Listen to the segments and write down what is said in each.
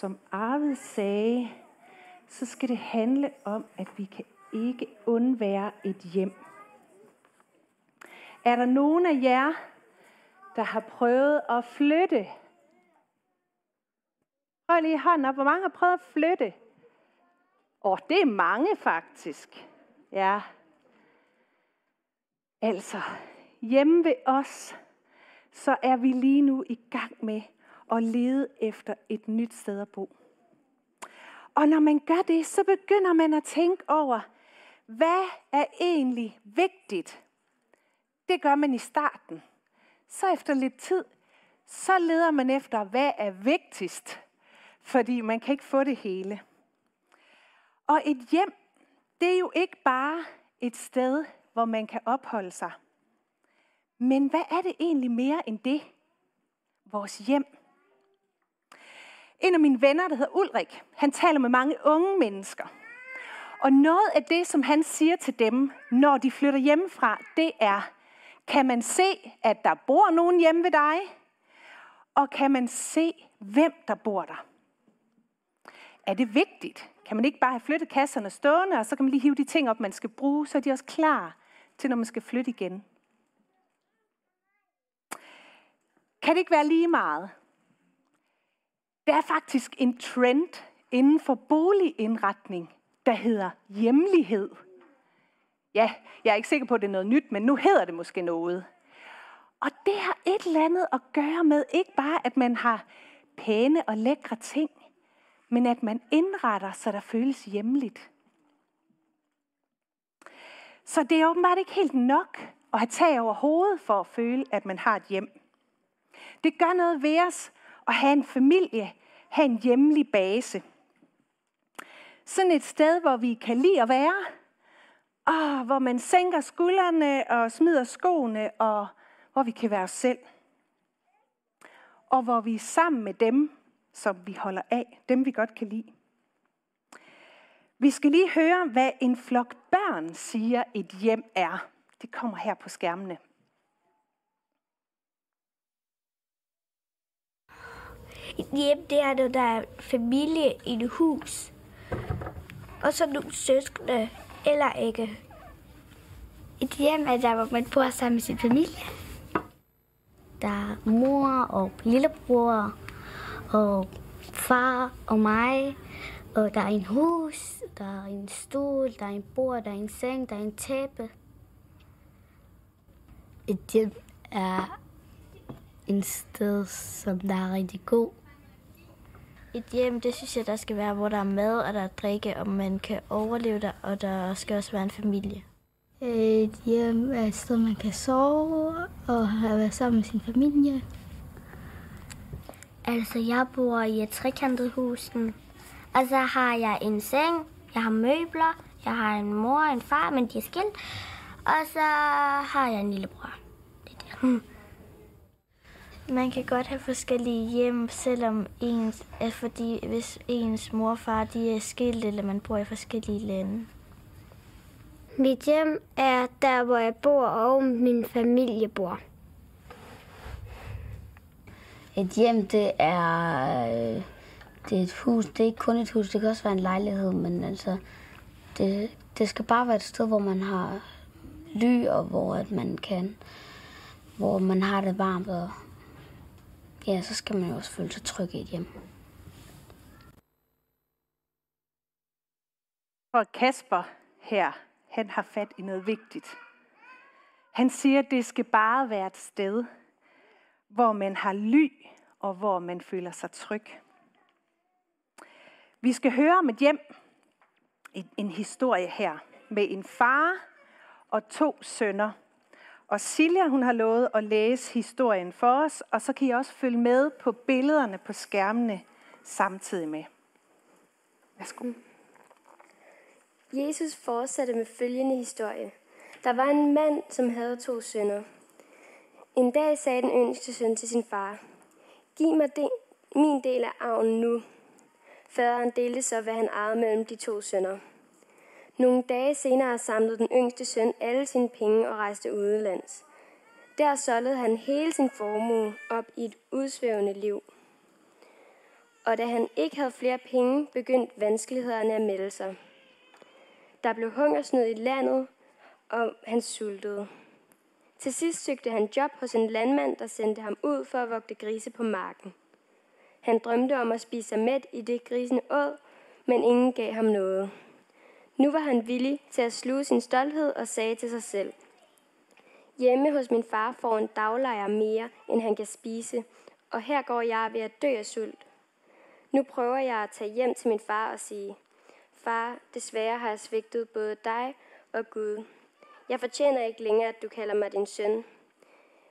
som Arvid sagde, så skal det handle om, at vi kan ikke undvære et hjem. Er der nogen af jer, der har prøvet at flytte? Prøv lige hånden op. Hvor mange har prøvet at flytte? Åh, oh, det er mange faktisk. Ja. Altså, hjemme ved os, så er vi lige nu i gang med og lede efter et nyt sted at bo. Og når man gør det, så begynder man at tænke over, hvad er egentlig vigtigt? Det gør man i starten. Så efter lidt tid, så leder man efter, hvad er vigtigst? Fordi man kan ikke få det hele. Og et hjem, det er jo ikke bare et sted, hvor man kan opholde sig. Men hvad er det egentlig mere end det? Vores hjem. En af mine venner, der hedder Ulrik, han taler med mange unge mennesker. Og noget af det, som han siger til dem, når de flytter hjemmefra, det er, kan man se, at der bor nogen hjemme ved dig? Og kan man se, hvem der bor der? Er det vigtigt? Kan man ikke bare have flyttet kasserne stående, og så kan man lige hive de ting op, man skal bruge, så er de også klar til, når man skal flytte igen? Kan det ikke være lige meget? Der er faktisk en trend inden for boligindretning, der hedder hjemlighed. Ja, jeg er ikke sikker på, at det er noget nyt, men nu hedder det måske noget. Og det har et eller andet at gøre med ikke bare, at man har pæne og lækre ting, men at man indretter, så der føles hjemligt. Så det er åbenbart ikke helt nok at have tag over hovedet for at føle, at man har et hjem. Det gør noget ved os at have en familie, have en hjemlig base. Sådan et sted, hvor vi kan lide at være, og hvor man sænker skuldrene og smider skoene, og hvor vi kan være os selv. Og hvor vi er sammen med dem, som vi holder af, dem vi godt kan lide. Vi skal lige høre, hvad en flok børn siger, et hjem er. Det kommer her på skærmene. Et hjem, det er, når der er familie i et hus. Og så nogle søskende, eller ikke. Et hjem er der, hvor man bor sammen med sin familie. Der er mor og lillebror og far og mig. Og der er en hus, der er en stol, der er en bord, der er en seng, der er en tæppe. Et hjem er en sted, som der er rigtig god. Et hjem, det synes jeg, der skal være, hvor der er mad og der er drikke, og man kan overleve der, og der skal også være en familie. Et hjem er et sted, man kan sove og have været sammen med sin familie. Altså, jeg bor i et trekantet hus, og så har jeg en seng, jeg har møbler, jeg har en mor og en far, men de er skilt, og så har jeg en lillebror. Det er det. Man kan godt have forskellige hjem, selvom ens, fordi hvis ens mor og far de er skilt, eller man bor i forskellige lande. Mit hjem er der, hvor jeg bor, og min familie bor. Et hjem, det er, øh, det er et hus. Det er ikke kun et hus, det kan også være en lejlighed, men altså, det, det skal bare være et sted, hvor man har ly, og hvor at man kan, hvor man har det varmt, og ja, så skal man jo også føle sig tryg i et hjem. For Kasper her, han har fat i noget vigtigt. Han siger, at det skal bare være et sted, hvor man har ly, og hvor man føler sig tryg. Vi skal høre om et hjem, en historie her, med en far og to sønner. Og Silja, hun har lovet at læse historien for os, og så kan I også følge med på billederne på skærmene samtidig med. Værsgo. Jesus fortsatte med følgende historie. Der var en mand, som havde to sønner. En dag sagde den yngste søn til sin far, Giv mig de, min del af arven nu. Faderen delte så, hvad han ejede mellem de to sønner. Nogle dage senere samlede den yngste søn alle sine penge og rejste udenlands. Der solgte han hele sin formue op i et udsvævende liv. og da han ikke havde flere penge, begyndte vanskelighederne at melde sig. Der blev hungersnød i landet, og han sultede. Til sidst søgte han job hos en landmand, der sendte ham ud for at vogte grise på marken. Han drømte om at spise sig mæt i det grisen åd, men ingen gav ham noget. Nu var han villig til at sluge sin stolthed og sagde til sig selv, Hjemme hos min far får en daglejer mere, end han kan spise, og her går jeg ved at dø af sult. Nu prøver jeg at tage hjem til min far og sige, Far, desværre har jeg svigtet både dig og Gud. Jeg fortjener ikke længere, at du kalder mig din søn.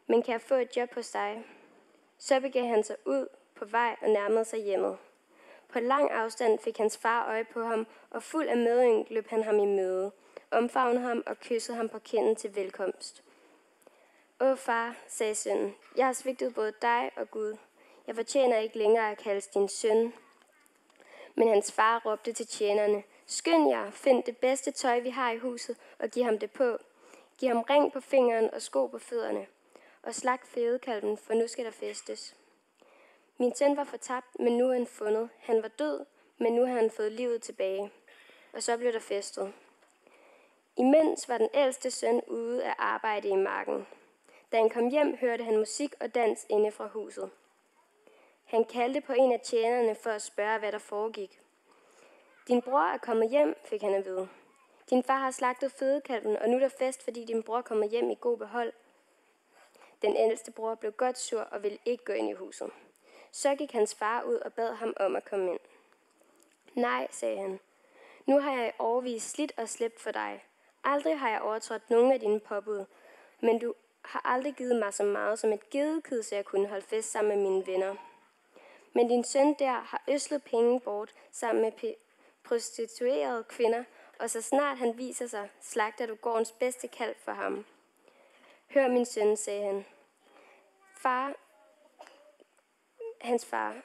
Men kan jeg få et job hos dig? Så begav han sig ud på vej og nærmede sig hjemmet. På lang afstand fik hans far øje på ham, og fuld af medynk løb han ham i møde, omfavnede ham og kyssede ham på kinden til velkomst. Åh far, sagde sønnen, jeg har svigtet både dig og Gud. Jeg fortjener ikke længere at kaldes din søn. Men hans far råbte til tjenerne, skynd jer, find det bedste tøj, vi har i huset, og giv ham det på. Giv ham ring på fingeren og sko på fødderne. Og slag fedekalven, for nu skal der festes. Min søn var fortabt, men nu er han fundet. Han var død, men nu har han fået livet tilbage. Og så blev der festet. Imens var den ældste søn ude at arbejde i marken. Da han kom hjem, hørte han musik og dans inde fra huset. Han kaldte på en af tjenerne for at spørge, hvad der foregik. Din bror er kommet hjem, fik han at vide. Din far har slagtet fødekalven, og nu er der fest, fordi din bror kommer hjem i god behold. Den ældste bror blev godt sur og ville ikke gå ind i huset. Så gik hans far ud og bad ham om at komme ind. Nej, sagde han. Nu har jeg overvist slidt og slæbt for dig. Aldrig har jeg overtrådt nogen af dine påbud, men du har aldrig givet mig så meget som et gedekid, så jeg kunne holde fest sammen med mine venner. Men din søn der har øslet penge bort sammen med prostituerede kvinder, og så snart han viser sig, slagter du gårdens bedste kalv for ham. Hør min søn, sagde han. Far, hans far,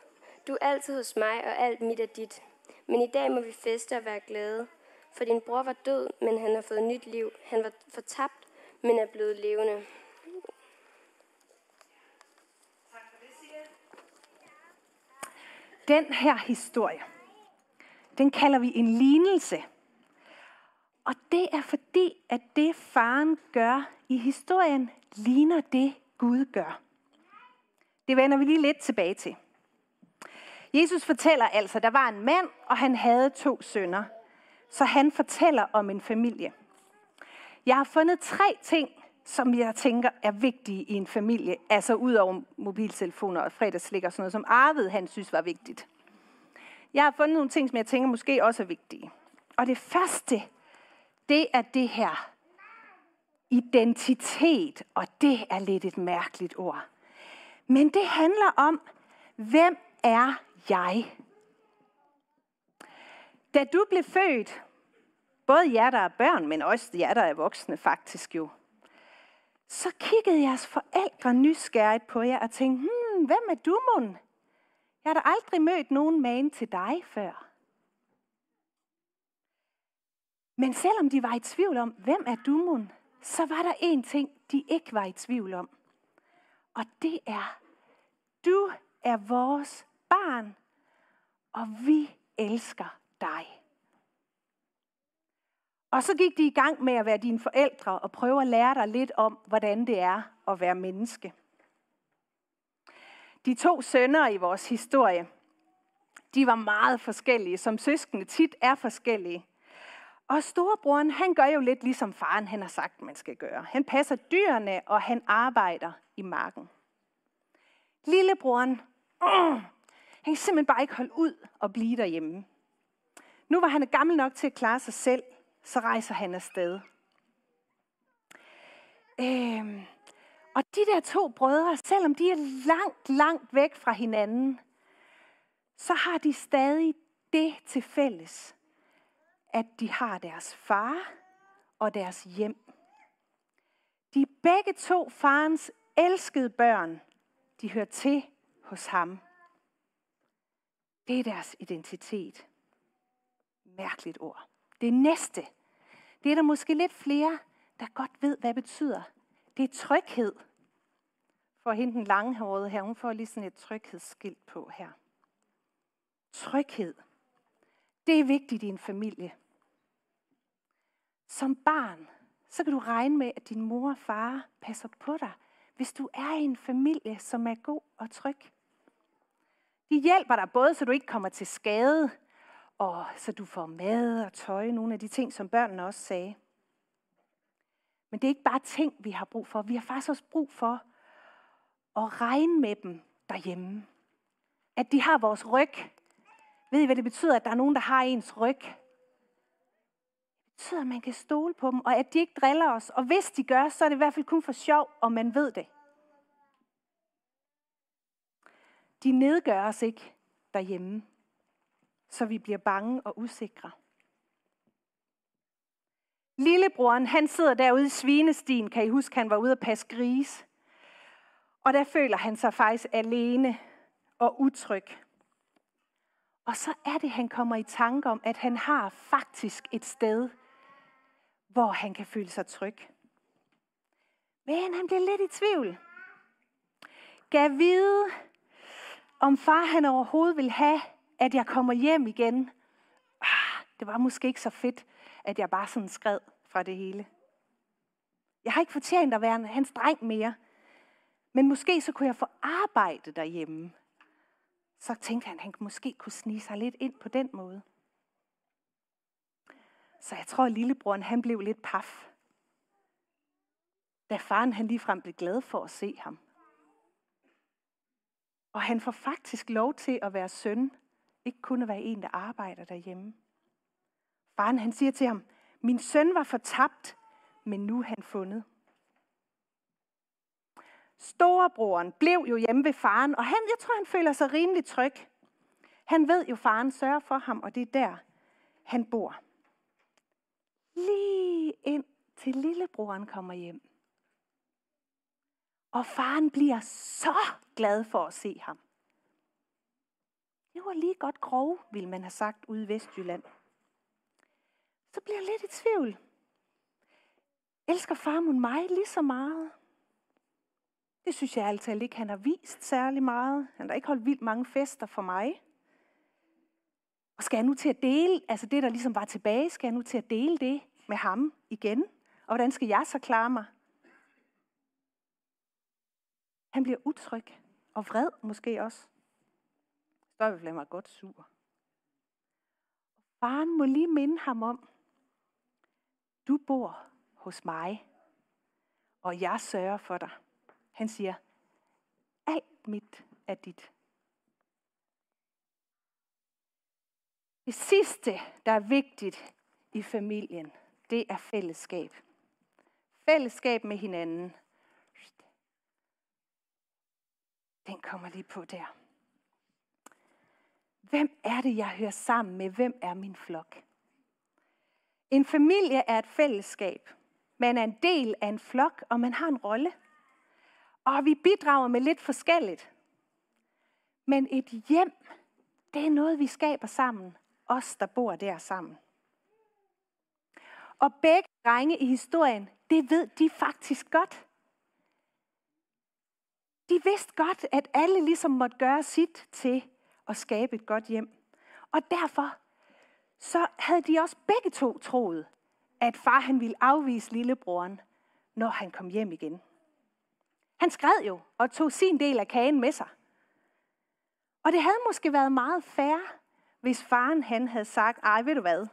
du er altid hos mig, og alt mit er dit. Men i dag må vi feste og være glade, for din bror var død, men han har fået nyt liv. Han var fortabt, men er blevet levende. Den her historie, den kalder vi en lignelse. Og det er fordi, at det faren gør i historien, ligner det Gud gør. Det vender vi lige lidt tilbage til. Jesus fortæller altså, at der var en mand, og han havde to sønner. Så han fortæller om en familie. Jeg har fundet tre ting, som jeg tænker er vigtige i en familie, altså ud over mobiltelefoner og fredagslik og sådan noget, som Arvid han synes var vigtigt. Jeg har fundet nogle ting, som jeg tænker måske også er vigtige. Og det første, det er det her. Identitet, og det er lidt et mærkeligt ord. Men det handler om, hvem er jeg? Da du blev født, både jer, der er børn, men også jer, der er voksne faktisk jo, så kiggede jeres forældre nysgerrigt på jer og tænkte, hmm, hvem er du, mon? Jeg har da aldrig mødt nogen man til dig før. Men selvom de var i tvivl om, hvem er du, mon, så var der en ting, de ikke var i tvivl om. Og det er, du er vores barn, og vi elsker dig. Og så gik de i gang med at være dine forældre og prøve at lære dig lidt om, hvordan det er at være menneske. De to sønner i vores historie, de var meget forskellige, som søskende tit er forskellige. Og storebroren, han gør jo lidt ligesom faren, han har sagt, man skal gøre. Han passer dyrene, og han arbejder i marken. Lillebroren, øh, han kan simpelthen bare ikke holde ud og blive derhjemme. Nu var han gammel nok til at klare sig selv, så rejser han afsted. Øhm, og de der to brødre, selvom de er langt, langt væk fra hinanden, så har de stadig det til fælles, at de har deres far og deres hjem. De er begge to farens elskede børn. De hører til hos ham. Det er deres identitet. Mærkeligt ord. Det næste, det er der måske lidt flere, der godt ved, hvad det betyder. Det er tryghed. For hende den langhårede her, hun får lige sådan et tryghedsskilt på her. tryghed. Det er vigtigt i en familie. Som barn, så kan du regne med, at din mor og far passer på dig, hvis du er i en familie, som er god og tryg. De hjælper dig både, så du ikke kommer til skade, og så du får mad og tøj, nogle af de ting, som børnene også sagde. Men det er ikke bare ting, vi har brug for. Vi har faktisk også brug for at regne med dem derhjemme. At de har vores ryg. Ved I, hvad det betyder, at der er nogen, der har ens ryg? Betyder, at man kan stole på dem, og at de ikke driller os. Og hvis de gør, så er det i hvert fald kun for sjov, og man ved det. De nedgør os ikke derhjemme, så vi bliver bange og usikre. Lillebroren, han sidder derude i svinestien, kan I huske, han var ude at passe gris. Og der føler han sig faktisk alene og utryg. Og så er det, han kommer i tanke om, at han har faktisk et sted, hvor han kan føle sig tryg. Men han bliver lidt i tvivl. Gav vide, om far han overhovedet vil have, at jeg kommer hjem igen. Ah, det var måske ikke så fedt, at jeg bare sådan skred fra det hele. Jeg har ikke fortjent at være hans dreng mere. Men måske så kunne jeg få arbejde derhjemme. Så tænkte han, at han måske kunne snige sig lidt ind på den måde. Så jeg tror, at lillebroren han blev lidt paf. Da faren han ligefrem blev glad for at se ham. Og han får faktisk lov til at være søn, ikke kun at være en, der arbejder derhjemme. Faren han siger til ham, min søn var fortabt, men nu er han fundet. Storebroren blev jo hjemme ved faren, og han, jeg tror, han føler sig rimelig tryg. Han ved jo, faren sørger for ham, og det er der, han bor. Lige ind til lillebroren kommer hjem. Og faren bliver så glad for at se ham. Det var lige godt grov, vil man have sagt ude i Vestjylland. Så bliver jeg lidt i tvivl. Elsker far mig lige så meget? Det synes jeg altid ikke, han har vist særlig meget. Han har ikke holdt vildt mange fester for mig. Og skal jeg nu til at dele, altså det, der ligesom var tilbage, skal jeg nu til at dele det med ham igen? Og hvordan skal jeg så klare mig? Han bliver utryg og vred måske også. Så er mig godt sur. Faren må lige minde ham om, du bor hos mig, og jeg sørger for dig. Han siger, alt mit er dit. Det sidste, der er vigtigt i familien, det er fællesskab. Fællesskab med hinanden. Den kommer lige på der. Hvem er det, jeg hører sammen med? Hvem er min flok? En familie er et fællesskab. Man er en del af en flok, og man har en rolle. Og vi bidrager med lidt forskelligt. Men et hjem, det er noget, vi skaber sammen. Os, der bor der sammen. Og begge drenge i historien, det ved de faktisk godt. De vidste godt, at alle ligesom måtte gøre sit til at skabe et godt hjem. Og derfor så havde de også begge to troet, at far han ville afvise lillebroren, når han kom hjem igen. Han skred jo og tog sin del af kagen med sig. Og det havde måske været meget fair, hvis faren han havde sagt, ej ved du hvad,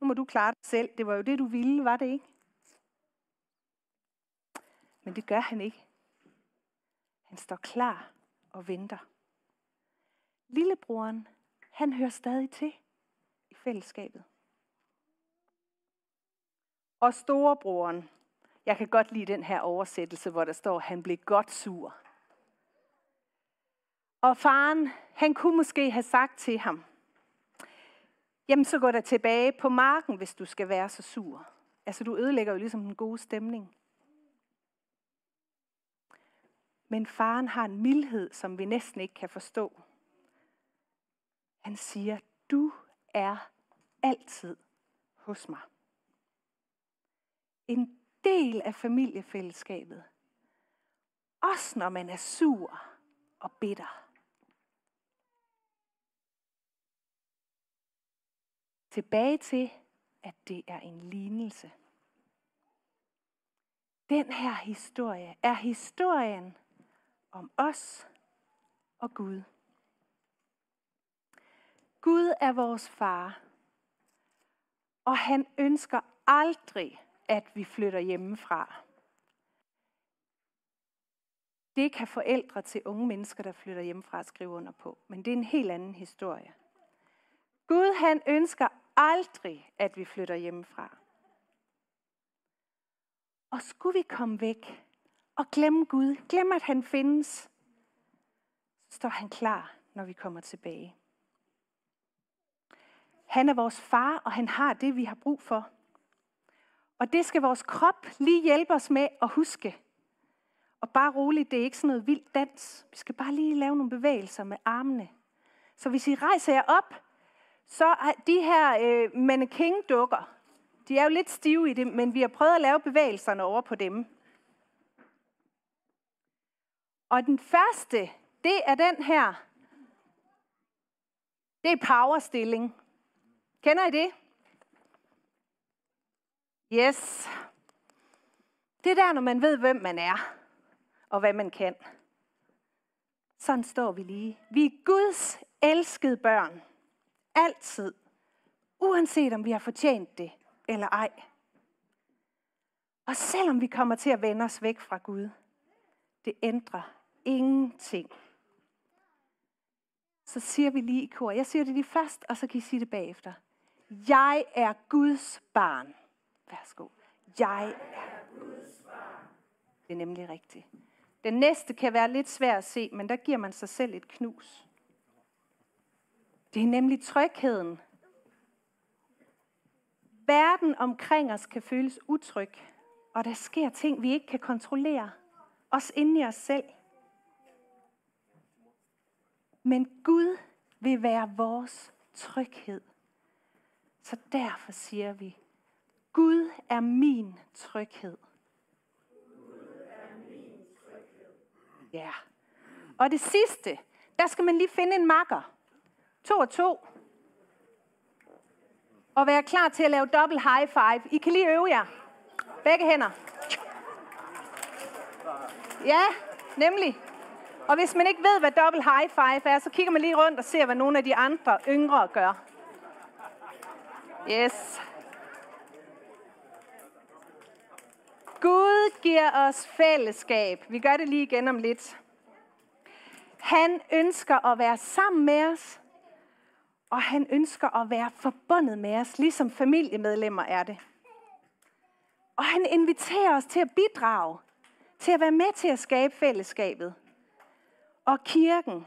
nu må du klare dig selv, det var jo det du ville, var det ikke? Men det gør han ikke. Han står klar og venter. Lillebroren, han hører stadig til i fællesskabet. Og storebroren, jeg kan godt lide den her oversættelse, hvor der står, han blev godt sur. Og faren, han kunne måske have sagt til ham, jamen så går der tilbage på marken, hvis du skal være så sur. Altså du ødelægger jo ligesom den gode stemning. Men faren har en mildhed, som vi næsten ikke kan forstå. Han siger, du er altid hos mig. En del af familiefællesskabet. Også når man er sur og bitter. Tilbage til, at det er en lignelse. Den her historie er historien om os og Gud. Gud er vores far, og han ønsker aldrig, at vi flytter hjemmefra. Det kan forældre til unge mennesker, der flytter hjemmefra, skrive under på. Men det er en helt anden historie. Gud han ønsker aldrig, at vi flytter hjemmefra. Og skulle vi komme væk og glemme Gud, glemme at han findes, så står han klar, når vi kommer tilbage. Han er vores far, og han har det, vi har brug for. Og det skal vores krop lige hjælpe os med at huske. Og bare roligt, det er ikke sådan noget vildt dans. Vi skal bare lige lave nogle bevægelser med armene. Så hvis I rejser jer op, så de her øh, mannequin-dukker, de er jo lidt stive i det, men vi har prøvet at lave bevægelserne over på dem. Og den første, det er den her. Det er powerstilling. Kender I det? Yes. Det er der, når man ved, hvem man er, og hvad man kan. Sådan står vi lige. Vi er Guds elskede børn. Altid. Uanset om vi har fortjent det eller ej. Og selvom vi kommer til at vende os væk fra Gud, det ændrer ingenting. Så siger vi lige i kor. Jeg siger det lige først, og så kan I sige det bagefter. Jeg er Guds barn. Værsgo. Jeg er Guds barn. Det er nemlig rigtigt. Den næste kan være lidt svær at se, men der giver man sig selv et knus. Det er nemlig trygheden. Verden omkring os kan føles utryg, og der sker ting, vi ikke kan kontrollere. Os inde i os selv. Men Gud vil være vores tryghed. Så derfor siger vi, Gud er min tryghed. Ja. Og det sidste, der skal man lige finde en makker. To og to. Og være klar til at lave dobbelt high five. I kan lige øve jer. Begge hænder. Ja, nemlig. Og hvis man ikke ved, hvad dobbelt high five er, så kigger man lige rundt og ser, hvad nogle af de andre yngre gør. Yes. Gud giver os fællesskab. Vi gør det lige igen om lidt. Han ønsker at være sammen med os, og han ønsker at være forbundet med os, ligesom familiemedlemmer er det. Og han inviterer os til at bidrage, til at være med til at skabe fællesskabet. Og kirken,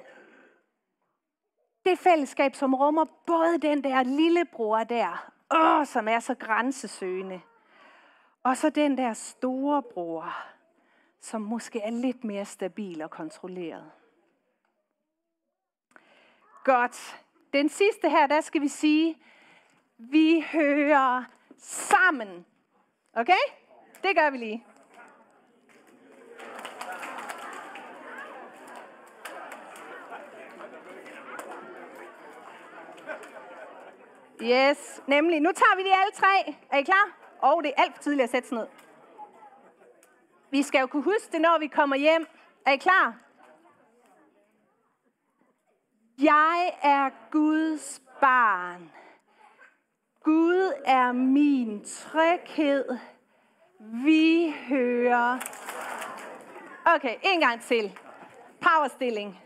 det fællesskab, som rummer både den der lillebror der, åh, som er så grænsesøgende, og så den der store bror, som måske er lidt mere stabil og kontrolleret. Godt. Den sidste her, der skal vi sige, vi hører sammen. Okay? Det gør vi lige. Yes, nemlig. Nu tager vi de alle tre. Er I klar? Og oh, det er alt for tidligt at sætte sig ned. Vi skal jo kunne huske det, når vi kommer hjem. Er I klar? Jeg er Guds barn. Gud er min tryghed. Vi hører. Okay, en gang til. Powerstilling.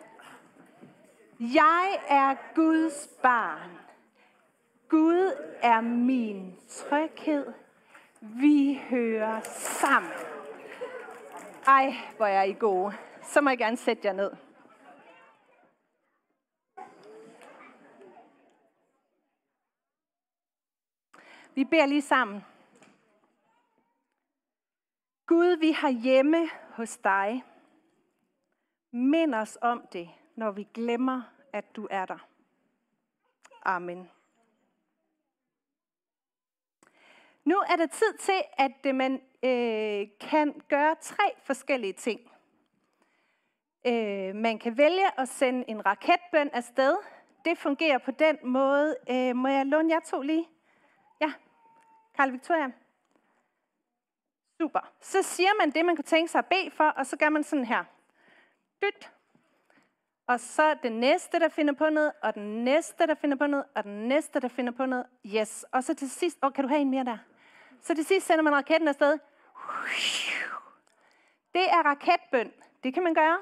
Jeg er Guds barn. Gud er min tryghed. Vi hører sammen. Ej, hvor er I gode. Så må jeg gerne sætte jer ned. Vi beder lige sammen. Gud, vi har hjemme hos dig. Mind os om det, når vi glemmer, at du er der. Amen. Nu er det tid til, at man øh, kan gøre tre forskellige ting. Øh, man kan vælge at sende en raketbøn afsted. det fungerer på den måde. Øh, må jeg låne jer to lige? Karl Victoria. Super. Så siger man det, man kan tænke sig at bede for, og så gør man sådan her. Dyt. Og så den næste, der finder på noget, og den næste, der finder på noget, og den næste, der finder på noget. Yes. Og så til sidst, åh, oh, kan du have en mere der? Så til sidst sender man raketten afsted. Det er raketbøn. Det kan man gøre.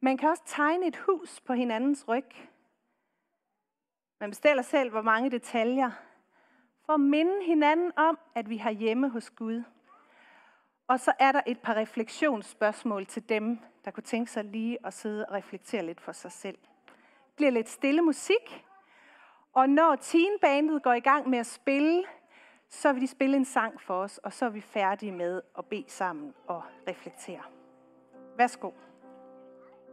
Man kan også tegne et hus på hinandens ryg. Man bestiller selv, hvor mange detaljer. For at minde hinanden om, at vi har hjemme hos Gud. Og så er der et par refleksionsspørgsmål til dem, der kunne tænke sig lige at sidde og reflektere lidt for sig selv. Det bliver lidt stille musik, og når teenbandet går i gang med at spille, så vil de spille en sang for os, og så er vi færdige med at bede sammen og reflektere. Værsgo.